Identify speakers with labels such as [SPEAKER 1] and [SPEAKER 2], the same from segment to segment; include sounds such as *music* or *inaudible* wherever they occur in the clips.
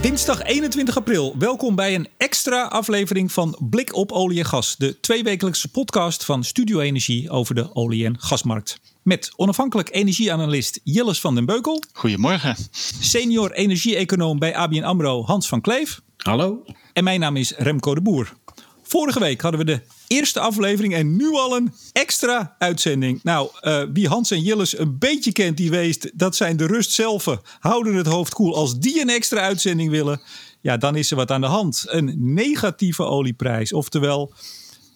[SPEAKER 1] Dinsdag 21 april. Welkom bij een extra aflevering van Blik op olie en gas. De tweewekelijkse podcast van Studio Energie over de olie- en gasmarkt. Met onafhankelijk energieanalist Jilles van den Beukel.
[SPEAKER 2] Goedemorgen.
[SPEAKER 1] Senior energie-econoom bij ABN AMRO Hans van Kleef.
[SPEAKER 3] Hallo.
[SPEAKER 1] En mijn naam is Remco de Boer. Vorige week hadden we de eerste aflevering en nu al een extra uitzending. Nou, uh, wie Hans en Jilles een beetje kent, die weet dat zijn de rust zelf. Houden het hoofd koel. Als die een extra uitzending willen, ja, dan is er wat aan de hand. Een negatieve olieprijs. Oftewel,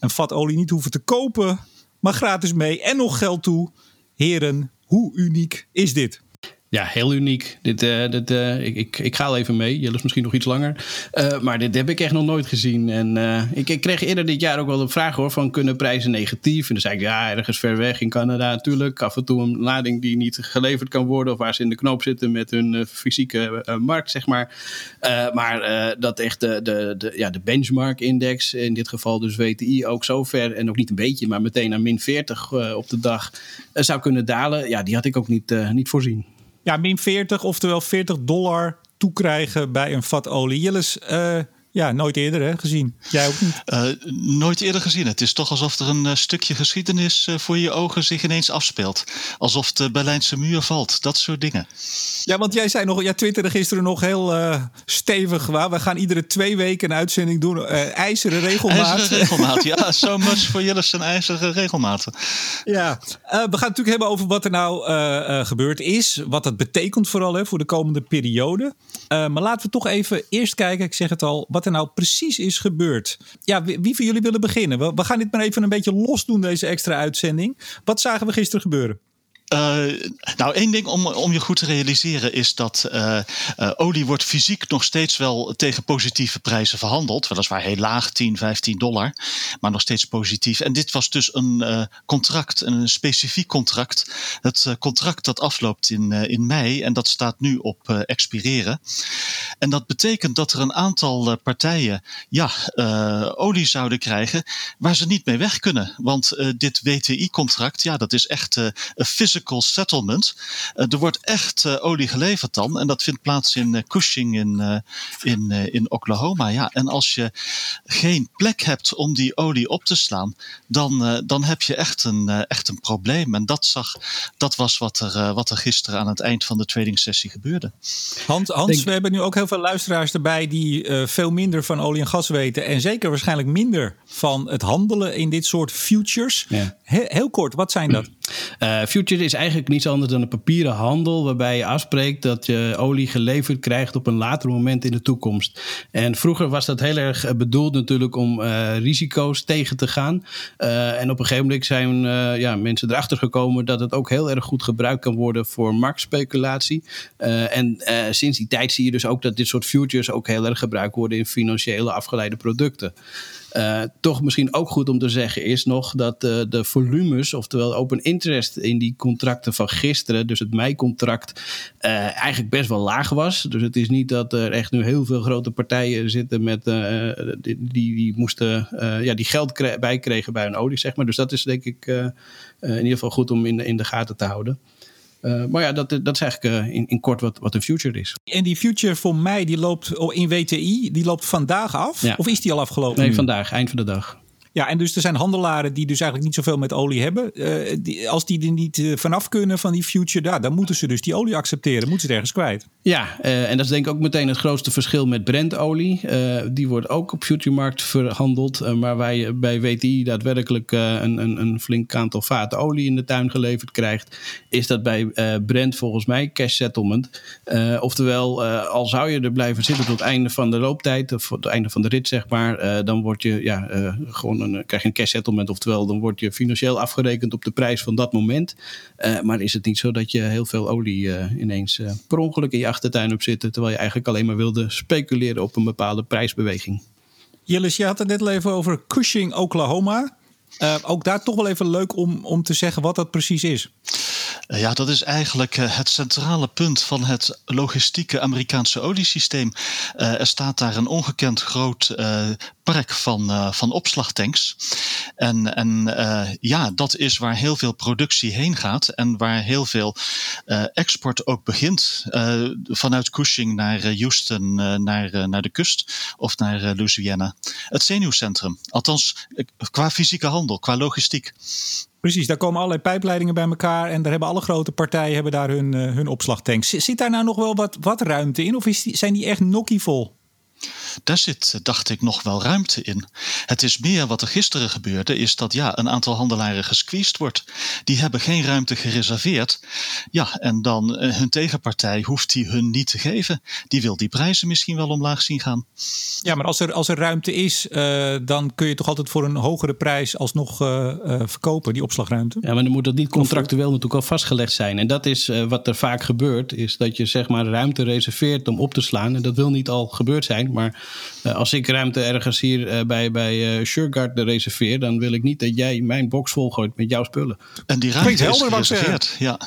[SPEAKER 1] een vat olie niet hoeven te kopen, maar gratis mee en nog geld toe. Heren, hoe uniek is dit?
[SPEAKER 3] Ja, heel uniek. Dit, uh, dit, uh, ik, ik, ik ga al even mee. Jelle is misschien nog iets langer. Uh, maar dit heb ik echt nog nooit gezien. En ik, ik, kreeg eerder dit jaar ook wel een vraag hoor: van kunnen prijzen negatief? En dan zei ik ja, ergens ver weg in Canada natuurlijk. Af en toe een lading die niet geleverd kan worden. Of waar ze in de knoop zitten met hun fysieke markt, zeg maar. maar dat echt de, de, de, ja, de benchmark-index, in dit geval dus WTI, ook zo ver. En ook niet een beetje, maar meteen naar min 40 op de dag zou kunnen dalen. Ja, die had ik ook niet, niet voorzien.
[SPEAKER 1] Ja, min 40, oftewel 40 dollar toekrijgen bij een vat olie. Jilles, uh, ja, nooit eerder hè, gezien. Jij ook niet?
[SPEAKER 2] Uh, nooit eerder gezien. Het is toch alsof er een uh, stukje geschiedenis uh, voor je ogen zich ineens afspeelt. Alsof de Berlijnse muur valt. Dat soort dingen.
[SPEAKER 1] Ja, want jij zei nog, ja, twitterde gisteren nog heel stevig. Waar. We gaan iedere twee weken een uitzending doen. ijzeren regelmaat.
[SPEAKER 2] IJzeren *laughs* regelmaat, ja. so much voor jullie zijn ijzeren regelmaten.
[SPEAKER 1] Ja, we gaan het natuurlijk hebben over wat er nou gebeurd is. Wat dat betekent vooral hè, voor de komende periode. maar laten we toch even eerst kijken, ik zeg het al, wat er nou precies is gebeurd. Ja, wie, wie van jullie willen beginnen? We, we gaan dit maar even een beetje los doen, deze extra uitzending. Wat zagen we gisteren gebeuren?
[SPEAKER 2] Uh, nou, één ding om, om je goed te realiseren is dat uh, uh, olie wordt fysiek nog steeds wel tegen positieve prijzen verhandeld. Weliswaar heel laag, 10, 15 dollar, maar nog steeds positief. En dit was dus een contract, een specifiek contract. Het contract dat afloopt in, in mei en dat staat nu op expireren. En dat betekent dat er een aantal partijen ja, olie zouden krijgen waar ze niet mee weg kunnen. Want dit WTI-contract, ja, dat is echt een physical settlement. Uh, er wordt echt uh, olie geleverd dan. En dat vindt plaats in uh, Cushing in, in, in Oklahoma. Ja, en als je geen plek hebt om die olie op te slaan, dan, dan heb je echt een, echt een probleem. En dat, zag, dat was wat er, wat er gisteren aan het eind van de trading sessie gebeurde.
[SPEAKER 1] Hans, Hans Denk... we hebben nu ook heel veel luisteraars erbij die veel minder van olie en gas weten. En zeker waarschijnlijk minder van het handelen in dit soort futures. Ja. He heel kort, wat zijn dat?
[SPEAKER 3] Uh, future is eigenlijk niets anders dan een papieren handel waarbij je afspreekt dat je olie geleverd krijgt op een later moment in de toekomst. En vroeger was dat heel erg bedoeld natuurlijk om uh, risico's tegen te gaan. En op een gegeven moment zijn ja, mensen erachter gekomen dat het ook heel erg goed gebruikt kan worden voor marktspeculatie. en sinds die tijd zie je dus ook dat dit soort futures ook heel erg gebruikt worden in financiële afgeleide producten. Uh, toch misschien ook goed om te zeggen is nog dat uh, de volumes, oftewel open interest in die contracten van gisteren, dus het meicontract, uh, eigenlijk best wel laag was. Dus het is niet dat er echt nu heel veel grote partijen zitten met, die, die, moesten, ja, die geld bijkregen bij een olie, zeg maar. Dus dat is denk ik in ieder geval goed om in, in de gaten te houden. Uh, maar ja, dat, dat is eigenlijk uh, in, in kort wat, wat een future is.
[SPEAKER 1] En die future voor mij, die loopt in WTI, die loopt vandaag af? Ja. Of is die al afgelopen?
[SPEAKER 3] Nee, vandaag, eind van de dag.
[SPEAKER 1] Ja, en dus er zijn handelaren die dus eigenlijk niet zoveel met olie hebben. Uh, die, als die er niet uh, vanaf kunnen van die future, ja, dan moeten ze dus die olie accepteren. Moeten ze het ergens kwijt.
[SPEAKER 3] Ja, uh, en dat is denk ik ook meteen het grootste verschil met Brentolie. die wordt ook op futuremarkt verhandeld. maar je bij WTI daadwerkelijk een, een, een, flink aantal vaten olie in de tuin geleverd krijgt, is dat bij Brent volgens mij cash settlement. oftewel, al zou je er blijven zitten tot het einde van de looptijd, of tot het einde van de rit, zeg maar, dan word je ja, gewoon dan eh, krijg je een cash settlement. Oftewel, dan word je financieel afgerekend op de prijs van dat moment. Uh, maar is het niet zo dat je heel veel olie uh, ineens per ongeluk in je achtertuin hebt zitten. Terwijl je eigenlijk alleen maar wilde speculeren op een bepaalde prijsbeweging.
[SPEAKER 1] Jillis, je had het net even over Cushing, Oklahoma. ook daar toch wel even leuk om, om te zeggen wat dat precies is.
[SPEAKER 2] Ja, dat is eigenlijk het centrale punt van het logistieke Amerikaanse oliesysteem. er staat daar een ongekend groot park van, van opslagtanks. En, en ja, dat is waar heel veel productie heen gaat en waar heel veel export ook begint. vanuit Cushing naar Houston, naar, naar de kust of naar Louisiana. Het zenuwcentrum. Althans, qua fysieke handel, qua logistiek.
[SPEAKER 1] Precies, daar komen allerlei pijpleidingen bij elkaar. En daar hebben alle grote partijen hebben daar hun, uh, hun opslagtanks. Zit daar nou nog wel wat, wat ruimte in? Of is die, zijn die echt nokkievol?
[SPEAKER 2] Daar zit, dacht ik, nog wel ruimte in. Het is meer wat er gisteren gebeurde, is dat ja, een aantal handelaren gesqueezed wordt. Die hebben geen ruimte gereserveerd. Ja, en dan uh, hun tegenpartij hoeft die hun niet te geven. Die wil die prijzen misschien wel omlaag zien gaan.
[SPEAKER 1] Ja, maar als er, als er ruimte is, uh, dan kun je toch altijd voor een hogere prijs alsnog uh, verkopen, die opslagruimte.
[SPEAKER 3] Ja, maar dan moet dat niet contractueel natuurlijk al vastgelegd zijn. En dat is wat er vaak gebeurt, is dat je zeg maar ruimte reserveert om op te slaan. En dat wil niet al gebeurd zijn, maar uh, als ik ruimte ergens hier uh, bij, bij uh, Sureguard reserveer, dan wil ik niet dat jij mijn box volgooit met jouw spullen.
[SPEAKER 2] En die ruimte is gereserveerd, ja.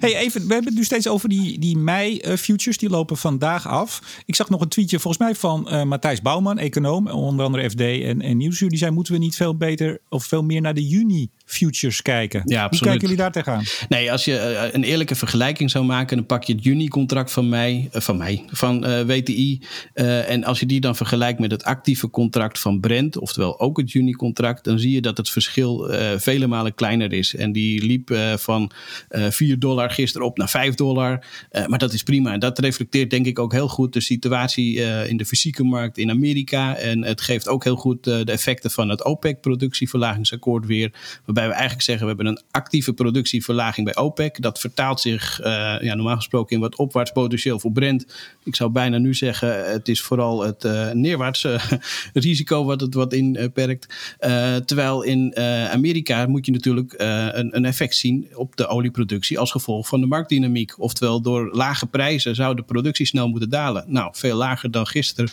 [SPEAKER 1] Hey, even, we hebben het nu steeds over die, die mei-futures. Die lopen vandaag af. Ik zag nog een tweetje volgens mij van uh, Matthijs Bouwman, econoom. Onder andere FD en, en Nieuwsuur. Die zei, moeten we niet veel beter of veel meer naar de juni futures kijken. Ja, absoluut. Hoe kijken jullie daar tegenaan?
[SPEAKER 3] Nee, als je uh, een eerlijke vergelijking zou maken, dan pak je het juni-contract van mij, uh, van mij, van uh, WTI. en als je die dan vergelijkt met het actieve contract van Brent, oftewel ook het juni-contract, dan zie je dat het verschil vele malen kleiner is. En die liep van 4 dollar gisteren op naar 5 dollar. maar dat is prima. En dat reflecteert denk ik ook heel goed de situatie in de fysieke markt in Amerika. En het geeft ook heel goed de effecten van het OPEC-productieverlagingsakkoord weer. Waarbij we eigenlijk zeggen, we hebben een actieve productieverlaging bij OPEC. Dat vertaalt zich uh, ja, normaal gesproken in wat opwaarts potentieel voor Brent. Ik zou bijna nu zeggen, het is vooral het uh, neerwaartse *laughs* risico wat het wat inperkt. Uh, terwijl in Amerika moet je natuurlijk een, een effect zien op de olieproductie als gevolg van de marktdynamiek. Oftewel door lage prijzen zou de productie snel moeten dalen. Nou, veel lager dan gisteren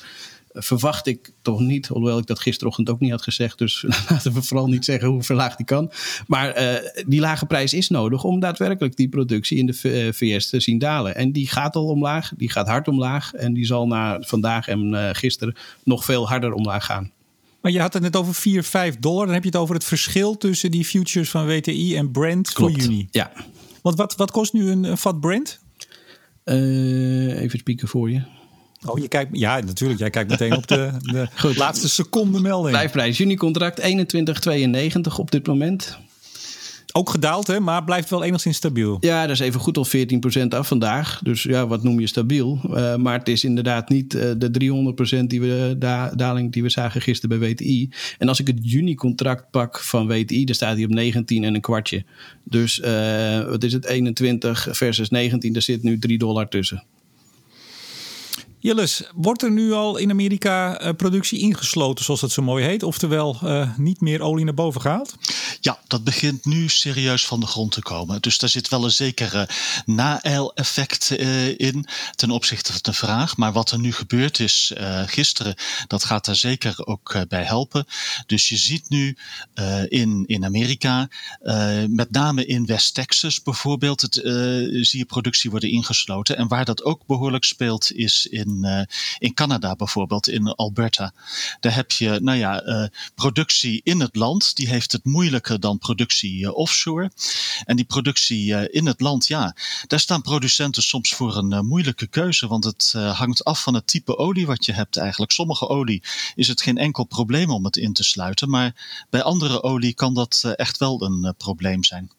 [SPEAKER 3] verwacht ik toch niet, hoewel ik dat gisterochtend ook niet had gezegd. Dus *laughs* laten we vooral niet zeggen hoe verlaagd die kan. Maar uh, die lage prijs is nodig om daadwerkelijk die productie in de VS te zien dalen. En die gaat al omlaag, die gaat hard omlaag. En die zal na vandaag en uh, gisteren nog veel harder omlaag gaan.
[SPEAKER 1] Maar je had het net over 4, 5 dollar. Dan heb je het over het verschil tussen die futures van WTI en Brent
[SPEAKER 3] Klopt,
[SPEAKER 1] voor juni.
[SPEAKER 3] Ja.
[SPEAKER 1] Want wat, wat kost nu een, een vat Brent?
[SPEAKER 3] Uh, even spieken voor je.
[SPEAKER 1] Oh, je kijkt, ja, natuurlijk. Jij kijkt meteen op de, de *laughs* Goed. laatste seconde melding.
[SPEAKER 3] Blijfprijs juni-contract 21,92 op dit moment.
[SPEAKER 1] Ook gedaald, hè, maar blijft wel enigszins stabiel.
[SPEAKER 3] Ja, dat is even goed al 14% af vandaag. Dus ja, wat noem je stabiel? Uh, maar het is inderdaad niet uh, de 300% die we, da daling die we zagen gisteren bij WTI. En als ik het juni-contract pak van WTI, dan staat hij op 19 en een kwartje. Dus uh, wat is het? 21 versus 19, daar zit nu 3 dollar tussen.
[SPEAKER 1] Jilles, wordt er nu al in Amerika uh, productie ingesloten, zoals het zo mooi heet? Oftewel, uh, niet meer olie naar boven gehaald?
[SPEAKER 2] Ja, dat begint nu serieus van de grond te komen. Dus daar zit wel een zekere na-eil-effect uh, in ten opzichte van de vraag. Maar wat er nu gebeurd is gisteren, dat gaat daar zeker ook bij helpen. Dus je ziet nu in, in Amerika, met name in West Texas bijvoorbeeld, het, zie je productie worden ingesloten. En waar dat ook behoorlijk speelt is in in, uh, in Canada bijvoorbeeld, in Alberta. Daar heb je, nou ja, uh, productie in het land. Die heeft het moeilijker dan productie uh, offshore. En die productie in het land, ja, daar staan producenten soms voor een moeilijke keuze. Want het hangt af van het type olie wat je hebt eigenlijk. Sommige olie is het geen enkel probleem om het in te sluiten. Maar bij andere olie kan dat echt wel een probleem zijn.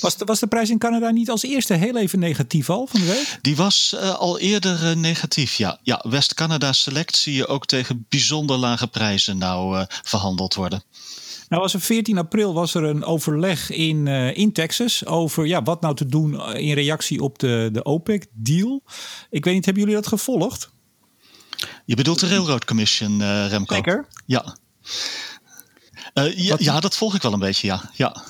[SPEAKER 1] Was de, was de prijs in Canada niet als eerste heel even negatief al van de week?
[SPEAKER 2] Die was uh, al eerder uh, negatief, ja. Ja, West-Canada Select zie je ook tegen bijzonder lage prijzen nou uh, verhandeld worden.
[SPEAKER 1] Nou, was er 14 april was er een overleg in, in Texas over ja, wat nou te doen in reactie op de, de OPEC-deal. Ik weet niet, hebben jullie dat gevolgd?
[SPEAKER 2] Je bedoelt de Railroad Commission, Remco?
[SPEAKER 1] Zeker?
[SPEAKER 2] Ja. ja, ja, dat volg ik wel een beetje, ja. ja.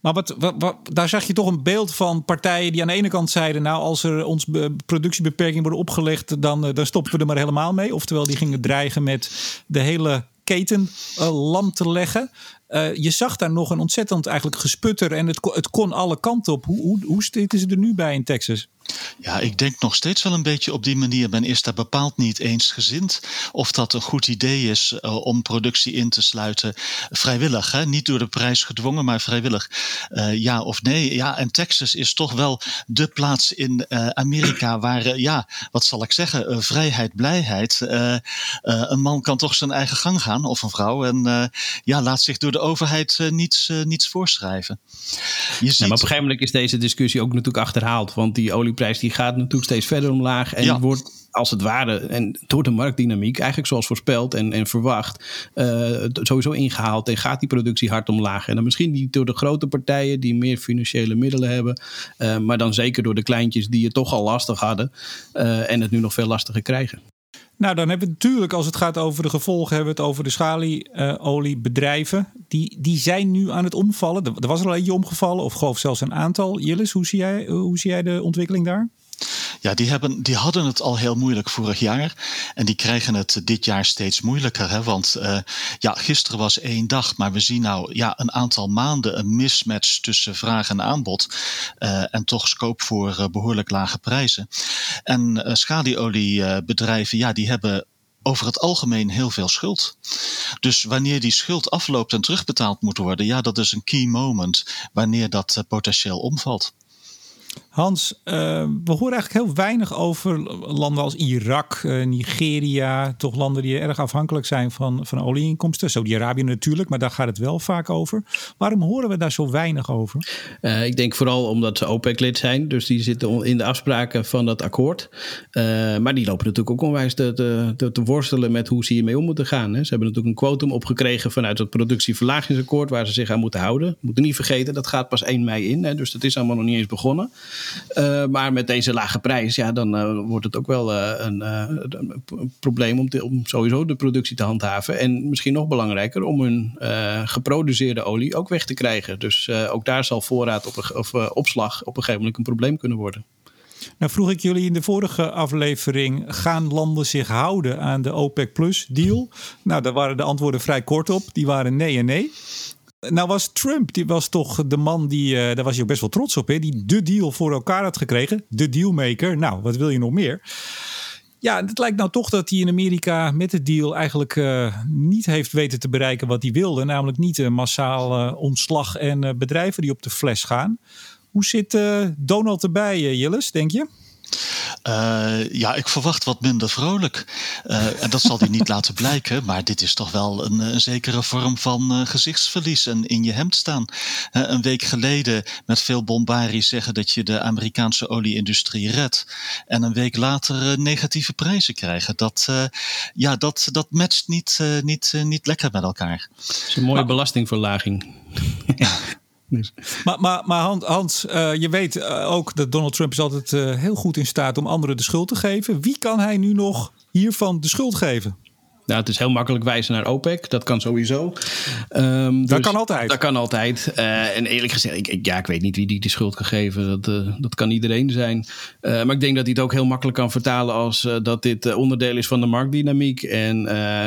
[SPEAKER 1] Maar wat, wat, daar zag je toch een beeld van partijen die aan de ene kant zeiden: Nou, als er ons productiebeperkingen worden opgelegd, dan, dan stoppen we er maar helemaal mee. Oftewel, die gingen dreigen met de hele keten lam te leggen. Je zag daar nog een ontzettend eigenlijk gesputter en het, het kon alle kanten op. Hoe, hoe, hoe zitten ze er nu bij in Texas?
[SPEAKER 2] Ja, ik denk nog steeds wel een beetje op die manier. Men is daar bepaald niet eensgezind of dat een goed idee is uh, om productie in te sluiten. Vrijwillig, hè? niet door de prijs gedwongen, maar vrijwillig. Uh, ja of nee. Ja, en Texas is toch wel de plaats in Amerika waar, ja, wat zal ik zeggen, vrijheid, blijheid. een man kan toch zijn eigen gang gaan, of een vrouw. En ja, laat zich door de overheid niets, niets voorschrijven.
[SPEAKER 3] Je ziet... Ja, maar op een gegeven moment is deze discussie ook natuurlijk achterhaald. Want die olie olieprijs die gaat natuurlijk steeds verder omlaag. En wordt als het ware, en door de marktdynamiek, eigenlijk zoals voorspeld en, en verwacht, uh, sowieso ingehaald. En gaat die productie hard omlaag. En dan misschien niet door de grote partijen die meer financiële middelen hebben. Uh, maar dan zeker door de kleintjes die het toch al lastig hadden. Uh, en het nu nog veel lastiger krijgen.
[SPEAKER 1] Nou, dan hebben we natuurlijk, als het gaat over de gevolgen, hebben we het over de schalieoliebedrijven. die, die zijn nu aan het omvallen. Er was al eentje omgevallen, of geloof zelfs een aantal. Jillis, hoe zie jij, hoe zie jij de ontwikkeling daar?
[SPEAKER 2] Ja, die, hebben, die hadden het al heel moeilijk vorig jaar. En die krijgen het dit jaar steeds moeilijker. Hè? Want uh, ja, gisteren was één dag, maar we zien nou ja, een aantal maanden een mismatch tussen vraag en aanbod. Uh, en toch scope voor uh, behoorlijk lage prijzen. En schalieoliebedrijven, ja, die hebben over het algemeen heel veel schuld. Dus wanneer die schuld afloopt en terugbetaald moet worden, ja, dat is een key moment wanneer dat potentieel omvalt.
[SPEAKER 1] Hans, uh, we horen eigenlijk heel weinig over landen als Irak, uh, Nigeria. Toch landen die erg afhankelijk zijn van, van olieinkomsten. Saudi-Arabië natuurlijk, maar daar gaat het wel vaak over. Waarom horen we daar zo weinig over?
[SPEAKER 3] Uh, ik denk vooral omdat ze OPEC-lid zijn. Dus die zitten in de afspraken van dat akkoord. maar die lopen natuurlijk ook onwijs te, te, te, worstelen met hoe ze hiermee om moeten gaan. Hè. Ze hebben natuurlijk een quotum opgekregen vanuit het productieverlagingsakkoord. Waar ze zich aan moeten houden. Moeten niet vergeten, dat gaat pas 1 mei in. Hè, dus dat is allemaal nog niet eens begonnen. Uh, maar met deze lage prijs, ja, dan uh, wordt het ook wel uh, een, probleem om, om, sowieso de productie te handhaven. En misschien nog belangrijker, om hun geproduceerde olie ook weg te krijgen. Dus ook daar zal voorraad op of opslag op een gegeven moment een probleem kunnen worden.
[SPEAKER 1] Nou vroeg ik jullie in de vorige aflevering, gaan landen zich houden aan de OPEC Plus deal? Nou, daar waren de antwoorden vrij kort op. Die waren nee en nee. Nou was Trump, die was toch de man die, uh, daar was hij ook best wel trots op, hè, die de deal voor elkaar had gekregen. De dealmaker. Nou, wat wil je nog meer? Ja, het lijkt nou toch dat hij in Amerika met de deal eigenlijk uh, niet heeft weten te bereiken wat hij wilde. Namelijk niet uh, massaal ontslag en bedrijven die op de fles gaan. Hoe zit Donald erbij, Jillis, denk je?
[SPEAKER 2] Uh, ja, ik verwacht wat minder vrolijk. Uh, en dat zal hij niet *laughs* laten blijken. Maar dit is toch wel een, een zekere vorm van uh, gezichtsverlies en in je hemd staan. een week geleden met veel bombarie zeggen dat je de Amerikaanse olieindustrie redt. En een week later negatieve prijzen krijgen. Dat, ja, dat, dat matcht niet, niet, niet lekker met elkaar.
[SPEAKER 3] Dat is een mooie belastingverlaging.
[SPEAKER 1] Maar, maar, maar Hans, uh, je weet uh, ook dat Donald Trump is altijd uh, heel goed in staat om anderen de schuld te geven. Wie kan hij nu nog hiervan de schuld geven?
[SPEAKER 3] Nou, het is heel makkelijk wijzen naar OPEC. Dat kan sowieso.
[SPEAKER 1] Um, dat dus kan altijd.
[SPEAKER 3] Dat kan altijd. Uh, en eerlijk gezegd, ik, ik, ja, ik weet niet wie die die schuld kan geven. Dat, uh, dat kan iedereen zijn. Uh, maar ik denk dat hij het ook heel makkelijk kan vertalen als dat dit onderdeel is van de marktdynamiek. En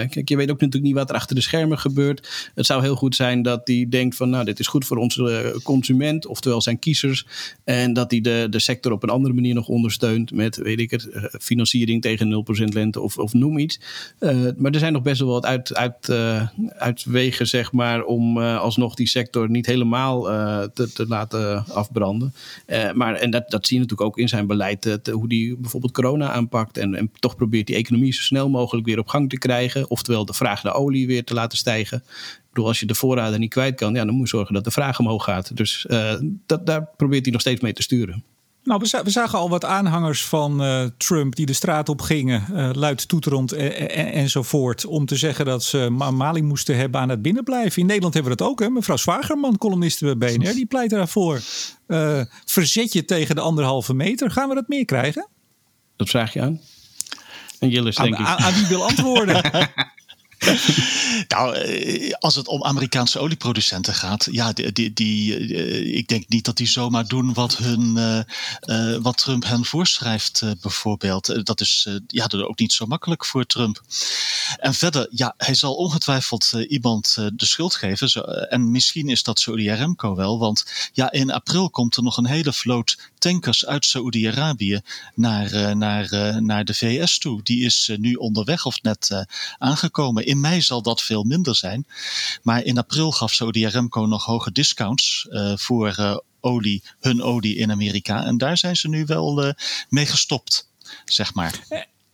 [SPEAKER 3] kijk, je weet ook natuurlijk niet wat er achter de schermen gebeurt. Het zou heel goed zijn dat hij denkt van, nou, dit is goed voor onze consument, oftewel zijn kiezers. En dat hij de, de sector op een andere manier nog ondersteunt met, weet ik het, financiering tegen 0% lente of, of noem iets. maar maar er zijn nog best wel wat uit, uit, uh, uitwegen, zeg maar, om uh, alsnog die sector niet helemaal uh, te, te, laten afbranden. maar, en dat, dat zie je natuurlijk ook in zijn beleid, hoe die bijvoorbeeld corona aanpakt. En, en toch probeert die economie zo snel mogelijk weer op gang te krijgen. Oftewel de vraag naar olie weer te laten stijgen. Bedoel, als je de voorraden niet kwijt kan, ja, dan moet je zorgen dat de vraag omhoog gaat. Dus dat, daar probeert hij nog steeds mee te sturen.
[SPEAKER 1] Nou, we, zagen al wat aanhangers van uh, Trump die de straat op gingen, uh, luid toeterend en, en, enzovoort, om te zeggen dat ze Mali moesten hebben aan het binnenblijven. In Nederland hebben we dat ook, hè? Mevrouw Zwagerman, columniste bij BNR, die pleit daarvoor. Uh, verzet je tegen de anderhalve meter. Gaan we dat meer krijgen?
[SPEAKER 3] Dat vraag je aan. En Jillis, denk
[SPEAKER 1] aan, ik. Aan, aan wie wil antwoorden? *laughs* *laughs*
[SPEAKER 2] nou, eh, als het om Amerikaanse olieproducenten gaat, ja, die, die, eh, ik denk niet dat die zomaar doen wat, hun, uh, wat Trump hen voorschrijft, bijvoorbeeld. dat is ja, dat ook niet zo makkelijk voor Trump. En verder, ja, hij zal ongetwijfeld iemand de schuld geven. En misschien is dat Saudi Aramco wel, want ja, in april komt er nog een hele vloot tankers uit Saoedi-Arabië naar, naar, naar de VS toe. Die is nu onderweg of net aangekomen. In mei zal dat veel minder zijn. Maar in april gaf Saudi Aramco nog hoge discounts voor olie, hun olie in Amerika. En daar zijn ze nu wel mee gestopt, zeg maar.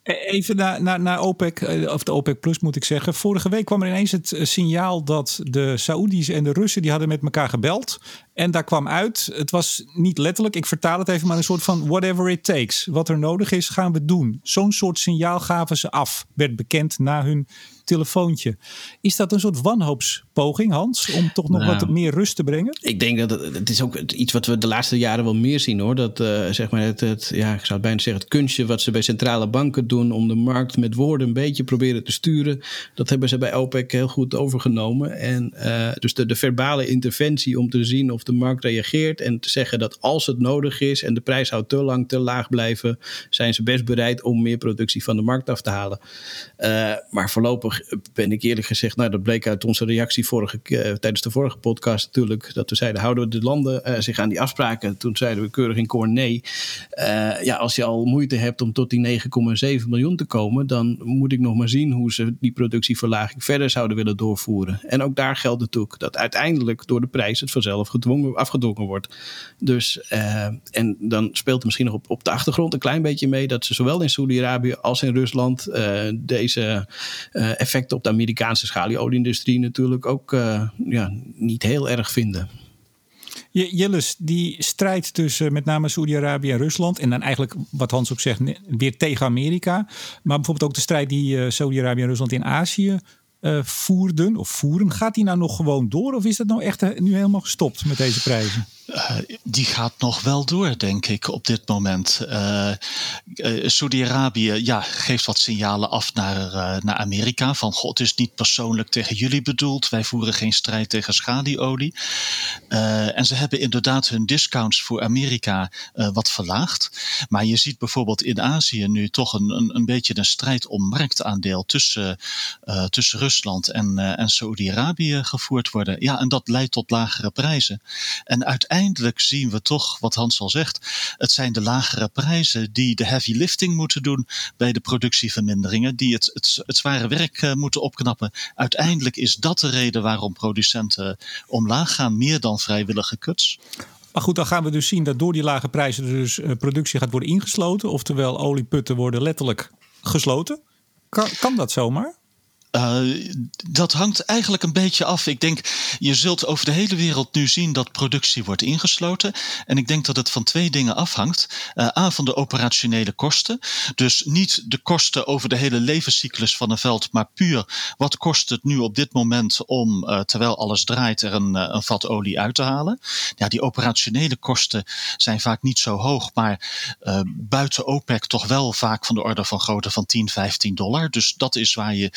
[SPEAKER 1] Even naar, naar, naar OPEC, of de OPEC Plus moet ik zeggen. Vorige week kwam er ineens het signaal dat de Saoedi's en de Russen die hadden met elkaar gebeld. En daar kwam uit, het was niet letterlijk, ik vertaal het even, maar een soort van whatever it takes. Wat er nodig is, gaan we doen. Zo'n soort signaal gaven ze af, werd bekend na hun telefoontje. Is dat een soort wanhoopspoging, Hans, om toch nog wat nou, meer rust te brengen?
[SPEAKER 3] Ik denk dat het, het, is ook iets wat we de laatste jaren wel meer zien hoor. Dat uh, zeg maar het, het, ja, ik zou het bijna zeggen, het kunstje wat ze bij centrale banken doen om de markt met woorden een beetje proberen te sturen. Dat hebben ze bij OPEC heel goed overgenomen. En uh, dus de, de verbale interventie om te zien of de markt reageert en te zeggen dat als het nodig is en de prijs houdt te lang te laag blijven, zijn ze best bereid om meer productie van de markt af te halen. Uh, maar voorlopig ben ik eerlijk gezegd, nou dat bleek uit onze reactie vorige, uh, tijdens de vorige podcast natuurlijk, dat we zeiden houden de landen uh, zich aan die afspraken. Toen zeiden we keurig in koor nee. ja, als je al moeite hebt om tot die 9,7 miljoen te komen, dan moet ik nog maar zien hoe ze die productieverlaging verder zouden willen doorvoeren. En ook daar geldt natuurlijk dat uiteindelijk door de prijs het vanzelf gedwongen afgedwongen wordt. Dus, uh, en dan speelt er misschien nog op, op de achtergrond een klein beetje mee dat ze zowel in Saudi-Arabië als in Rusland uh, deze uh, effecten op de Amerikaanse schalieolieindustrie natuurlijk ook ja, niet heel erg vinden.
[SPEAKER 1] Jillis, die strijd tussen met name Saudi-Arabië en Rusland. En dan eigenlijk, wat Hans ook zegt, weer tegen Amerika. Maar bijvoorbeeld ook de strijd die Saudi-Arabië en Rusland in Azië uh, voerden of voeren. Gaat die nou nog gewoon door of is dat nou echt nu helemaal gestopt met deze prijzen?
[SPEAKER 2] Uh, die gaat nog wel door, denk ik, op dit moment. Uh, uh, Saudi-Arabië ja, geeft wat signalen af naar, naar Amerika. Van god, is niet persoonlijk tegen jullie bedoeld. Wij voeren geen strijd tegen schadiolie. en ze hebben inderdaad hun discounts voor Amerika wat verlaagd. Maar je ziet bijvoorbeeld in Azië nu toch een, een, een beetje een strijd om marktaandeel tussen, tussen Rusland en, en Saudi-Arabië gevoerd worden. Ja, en dat leidt tot lagere prijzen. En uiteindelijk uiteindelijk zien we toch, wat Hans al zegt, het zijn de lagere prijzen die de heavy lifting moeten doen bij de productieverminderingen, die het, het, zware werk uh, moeten opknappen. Uiteindelijk is dat de reden waarom producenten omlaag gaan, meer dan vrijwillige cuts.
[SPEAKER 1] Maar goed, dan gaan we dus zien dat door die lage prijzen dus uh, productie gaat worden ingesloten. Oftewel, olieputten worden letterlijk gesloten. Kan, kan dat zomaar?
[SPEAKER 2] Uh, dat hangt eigenlijk een beetje af. Ik denk, je zult over de hele wereld nu zien dat productie wordt ingesloten. En ik denk dat het van twee dingen afhangt. Uh, A, van de operationele kosten. Dus niet de kosten over de hele levenscyclus van een veld, maar puur wat kost het nu op dit moment om, uh, terwijl alles draait, er een, een vat olie uit te halen. Ja, die operationele kosten zijn vaak niet zo hoog, maar buiten OPEC toch wel vaak van de orde van grootte van 10, 15 dollar. Dus dat is waar je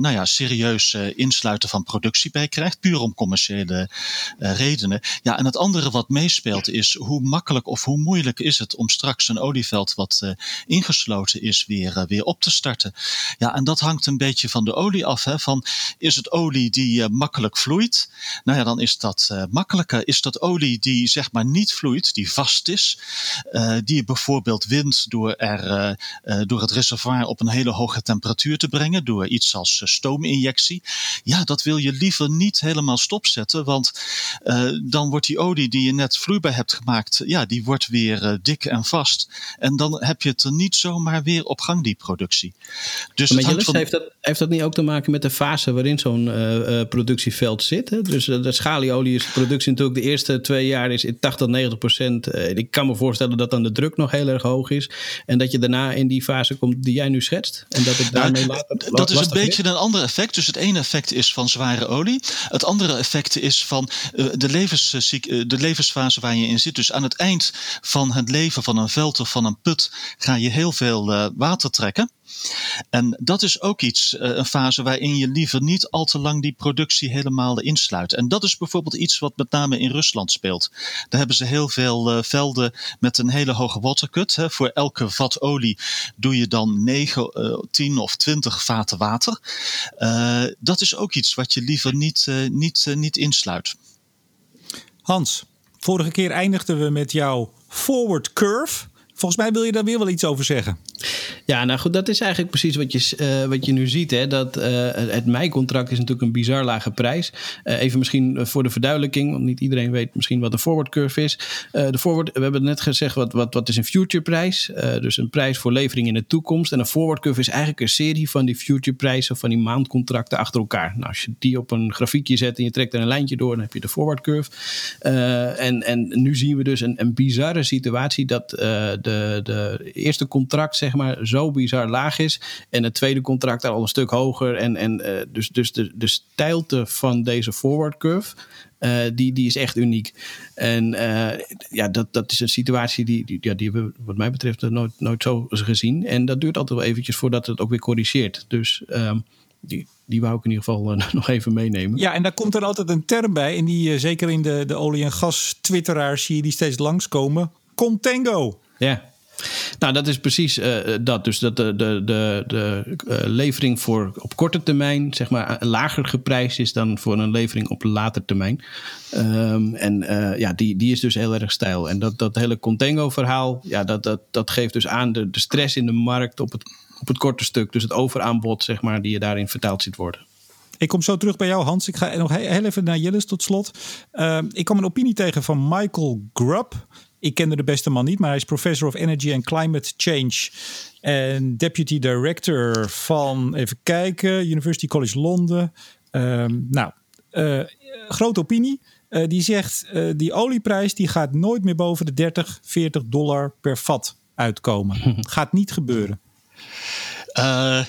[SPEAKER 2] nou ja, serieus uh, insluiten van productie bij krijgt, puur om commerciële uh, redenen. Ja, en het andere wat meespeelt is hoe makkelijk of hoe moeilijk is het om straks een olieveld wat ingesloten is weer, weer op te starten. Ja, en dat hangt een beetje van de olie af. Hè, van is het olie die makkelijk vloeit? Nou ja, dan is dat makkelijker. Is dat olie die zeg maar niet vloeit, die vast is, die bijvoorbeeld wint door, er, door het reservoir op een hele hoge temperatuur te brengen, door iets als eh, stoominjectie. Ja, dat wil je liever niet helemaal stopzetten, want uh, dan wordt die olie die je net vloeibaar hebt gemaakt, ja, die wordt weer uh, dik en vast. En dan heb je het er niet zomaar weer op gang, die productie.
[SPEAKER 3] Dus maar van... heeft, dat, heeft dat niet ook te maken met de fase waarin zo'n uh, productieveld zit? Hè? Dus de schalieolie is productie natuurlijk de eerste twee jaar is 80, 90 procent. ik kan me voorstellen dat dan de druk nog heel erg hoog is. En dat je daarna in die fase komt die jij nu schetst. En dat het nou, daarmee nou, later.
[SPEAKER 2] Dat is een beetje een ander effect. Dus het ene effect is van zware olie. Het andere effect is van uh, de, levens, uh, de levensfase waar je in zit. Dus aan het eind van het leven van een veld of van een put ga je heel veel water trekken. En dat is ook iets, eh, een fase waarin je liever niet al te lang die productie helemaal insluit. En dat is bijvoorbeeld iets wat met name in Rusland speelt. Daar hebben ze heel veel uh, velden met een hele hoge watercut. Hè. Voor elke vat olie doe je dan 9, uh, 10 of 20 vaten water. Dat is ook iets wat je liever niet, niet, niet insluit.
[SPEAKER 1] Hans, vorige keer eindigden we met jouw forward curve. Volgens mij wil je daar weer wel iets over zeggen.
[SPEAKER 3] Ja, nou goed, dat is eigenlijk precies wat je, uh, wat je nu ziet. Hè? Dat, uh, het meicontract is natuurlijk een bizar lage prijs. Uh, even misschien voor de verduidelijking, want niet iedereen weet misschien wat een forward curve is. de forward, we hebben net gezegd, wat, wat, wat is een future prijs? dus een prijs voor levering in de toekomst. En een forward curve is eigenlijk een serie van die future prijzen, van die maandcontracten achter elkaar. Nou, als je die op een grafiekje zet en je trekt er een lijntje door, dan heb je de forward curve. en, en nu zien we dus een, een bizarre situatie dat de, de eerste contract, zeg maar, zo bizar laag is. En het tweede contract al een stuk hoger. En, en uh, dus, dus de, de stijlte van deze forward curve. Uh, die, die is echt uniek. En uh, ja, dat, dat is een situatie die, die, ja, die we wat mij betreft nooit, nooit zo gezien. En dat duurt altijd wel eventjes voordat het ook weer corrigeert. Dus um, die, die wou ik in ieder geval *laughs* nog even meenemen.
[SPEAKER 1] Ja, en daar komt er altijd een term bij. En die zeker in de, de olie- en gas-twitteraars zie je die steeds langskomen. Contango.
[SPEAKER 3] Ja. Nou, dat is precies uh, dat. Dus dat de, de, de, de uh, levering voor op korte termijn, zeg maar, lager geprijsd is dan voor een levering op later termijn. Um, en uh, ja, die, die is dus heel erg stijl. En dat, dat hele Contango-verhaal, ja, dat, dat, dat geeft dus aan de, de stress in de markt op het, op het korte stuk. Dus het overaanbod, zeg maar, die je daarin vertaald ziet worden.
[SPEAKER 1] Ik kom zo terug bij jou, Hans. Ik ga nog heel even naar Jillis tot slot. Uh, ik kwam een opinie tegen van Michael Grubb. Ik kende de beste man niet, maar hij is Professor of Energy and Climate Change. En Deputy Director van, even kijken, University College Londen. Um, nou, uh, grote opinie. Uh, die zegt, uh, die olieprijs die gaat nooit meer boven de 30, 40 dollar per vat uitkomen. *laughs* gaat niet gebeuren.
[SPEAKER 2] Uh,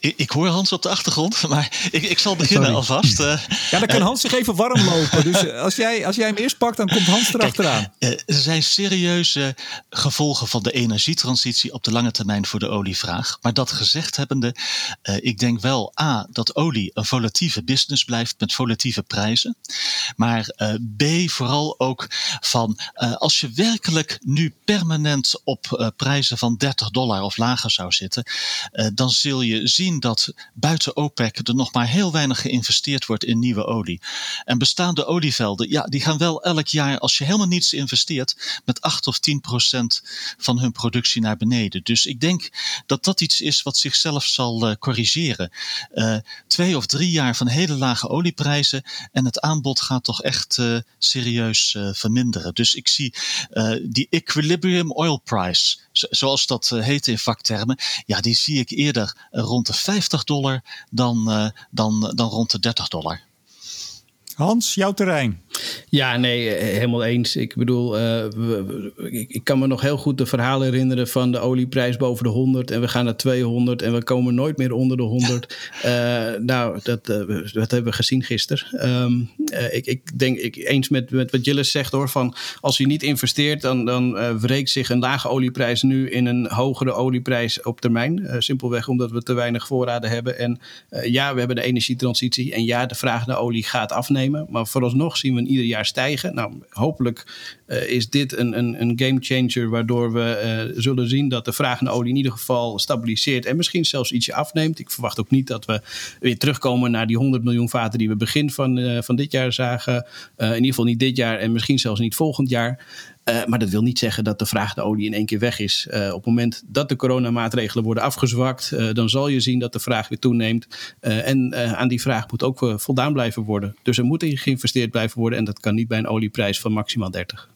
[SPEAKER 2] ik, ik, hoor Hans op de achtergrond, *laughs* maar ik, ik zal beginnen Sorry. alvast. Uh,
[SPEAKER 1] ja, dan kan Hans zich even warm lopen. Dus als jij, als jij hem eerst pakt, dan komt Hans erachteraan.
[SPEAKER 2] Uh, er zijn serieuze gevolgen van de energietransitie op de lange termijn voor de olievraag. Maar dat gezegd hebbende, ik denk wel A, dat olie een volatieve business blijft met volatieve prijzen. Maar B, vooral ook van als je werkelijk nu permanent op prijzen van 30 dollar of lager zou zitten dan zul je zien dat buiten OPEC er nog maar heel weinig geïnvesteerd wordt in nieuwe olie. En bestaande olievelden, ja, die gaan wel elk jaar, als je helemaal niets investeert, met 8 of 10 procent van hun productie naar beneden. Dus ik denk dat dat iets is wat zichzelf zal uh, corrigeren. Uh, twee of drie jaar van hele lage olieprijzen en het aanbod gaat toch echt serieus verminderen. Dus ik zie die equilibrium oil price, zoals dat heet in vaktermen, ja, die zie ik eerder rond de 50 dollar dan, uh, dan, dan rond de 30 dollar.
[SPEAKER 1] Hans, jouw terrein.
[SPEAKER 3] Ja, nee, helemaal eens. Ik bedoel, uh, we, ik, ik, kan me nog heel goed de verhalen herinneren van de olieprijs boven de 100 en we gaan naar 200 en we komen nooit meer onder de 100. Uh, *laughs* nou, dat, uh, dat hebben we gezien gisteren. Um, ik, ik denk ik, eens met, met wat Gilles zegt hoor, van als je niet investeert, dan, dan wreekt zich een lage olieprijs nu in een hogere olieprijs op termijn. simpelweg omdat we te weinig voorraden hebben. En ja, we hebben de energietransitie en ja, de vraag naar olie gaat afnemen. Maar vooralsnog zien we ieder jaar stijgen. Nou, hopelijk uh, is dit een, een, een game changer waardoor we uh, zullen zien dat de vraag naar olie in ieder geval stabiliseert en misschien zelfs ietsje afneemt. Ik verwacht ook niet dat we weer terugkomen naar die 100 miljoen vaten die we begin van, uh, van dit jaar zagen. in ieder geval niet dit jaar en misschien zelfs niet volgend jaar. Maar dat wil niet zeggen dat de vraag naar olie in één keer weg is. Op het moment dat de coronamaatregelen worden afgezwakt, dan zal je zien dat de vraag weer toeneemt. en aan die vraag moet ook voldaan blijven worden. Dus er moet in geïnvesteerd blijven worden en dat kan niet bij een olieprijs van maximaal 30.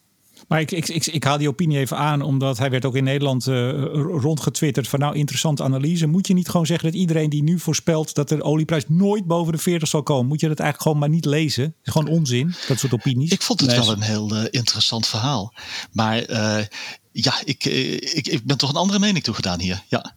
[SPEAKER 1] Maar ik, ik, ik, ik, haal die opinie even aan, omdat hij werd ook in Nederland uh, rondgetwitterd van nou interessante analyse. Moet je niet gewoon zeggen dat iedereen die nu voorspelt dat de olieprijs nooit boven de 40 zal komen, moet je dat eigenlijk gewoon maar niet lezen? Het is gewoon onzin, dat soort opinies.
[SPEAKER 2] Ik vond het nee, wel een heel uh, interessant verhaal. Maar uh, ja, ik, ik, ik ben toch een andere mening toegedaan hier. Ja.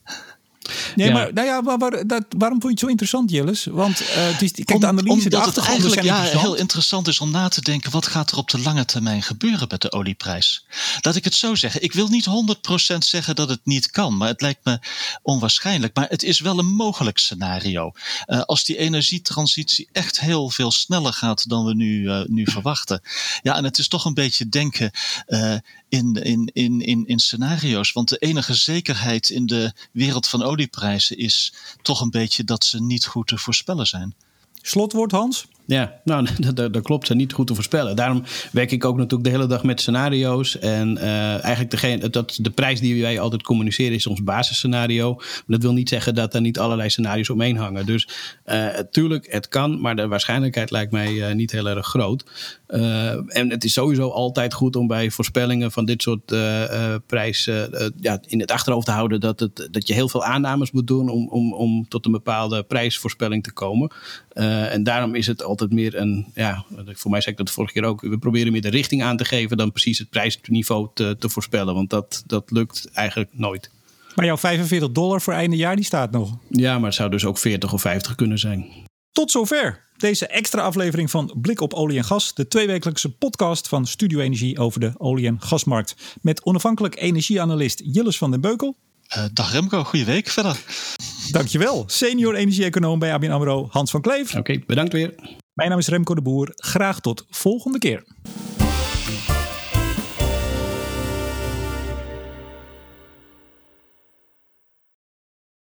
[SPEAKER 1] Nee, maar nou ja, waar, dat, waarom vond je het zo interessant, Jilles? Want uh, het is, kijk, de analyse,
[SPEAKER 2] Omdat
[SPEAKER 1] de
[SPEAKER 2] het eigenlijk
[SPEAKER 1] ja,
[SPEAKER 2] interessant. heel interessant is om na te denken... wat gaat er op de lange termijn gebeuren met de olieprijs? Laat ik het zo zeggen. Ik wil niet 100% zeggen dat het niet kan... maar het lijkt me onwaarschijnlijk. Maar het is wel een mogelijk scenario. Uh, als die energietransitie echt heel veel sneller gaat... dan we nu, uh, nu verwachten. Ja, en het is toch een beetje denken in, in, in, in, in scenario's. Want de enige zekerheid in de wereld van olieprijzen is toch een beetje dat ze niet goed te voorspellen zijn.
[SPEAKER 1] Slotwoord, Hans?
[SPEAKER 3] Ja, nou, *laughs* dat, dat, klopt. Niet goed te voorspellen. Daarom werk ik ook natuurlijk de hele dag met scenario's. En uh, eigenlijk degene, dat, de prijs die wij altijd communiceren is ons basisscenario. Maar dat wil niet zeggen dat er niet allerlei scenario's omheen hangen. Dus uh, tuurlijk, het kan, maar de waarschijnlijkheid lijkt mij uh, niet heel erg groot. en het is sowieso altijd goed om bij voorspellingen van dit soort prijzen ja, in het achterhoofd te houden dat, het, dat je heel veel aannames moet doen om, om, om tot een bepaalde prijsvoorspelling te komen. en daarom is het altijd altijd meer een, ja, voor mij zei ik dat de vorige keer ook, we proberen meer de richting aan te geven dan precies het prijsniveau te, te voorspellen. Want dat, dat lukt eigenlijk nooit.
[SPEAKER 1] Maar jouw 45 dollar voor einde jaar, die staat nog.
[SPEAKER 3] Ja, maar het zou dus ook 40 of 50 kunnen zijn.
[SPEAKER 1] Tot zover deze extra aflevering van Blik op Olie en Gas, de tweewekelijkse podcast van Studio Energie over de olie- en gasmarkt. Met onafhankelijk energieanalist Jilles van den Beukel.
[SPEAKER 2] Uh, dag Remco, goede week verder.
[SPEAKER 1] Dankjewel. Senior energie-econoom bij ABN AMRO, Hans van Kleef.
[SPEAKER 3] Oké, okay, bedankt weer.
[SPEAKER 1] Mijn naam is Remco de Boer. Graag tot volgende keer.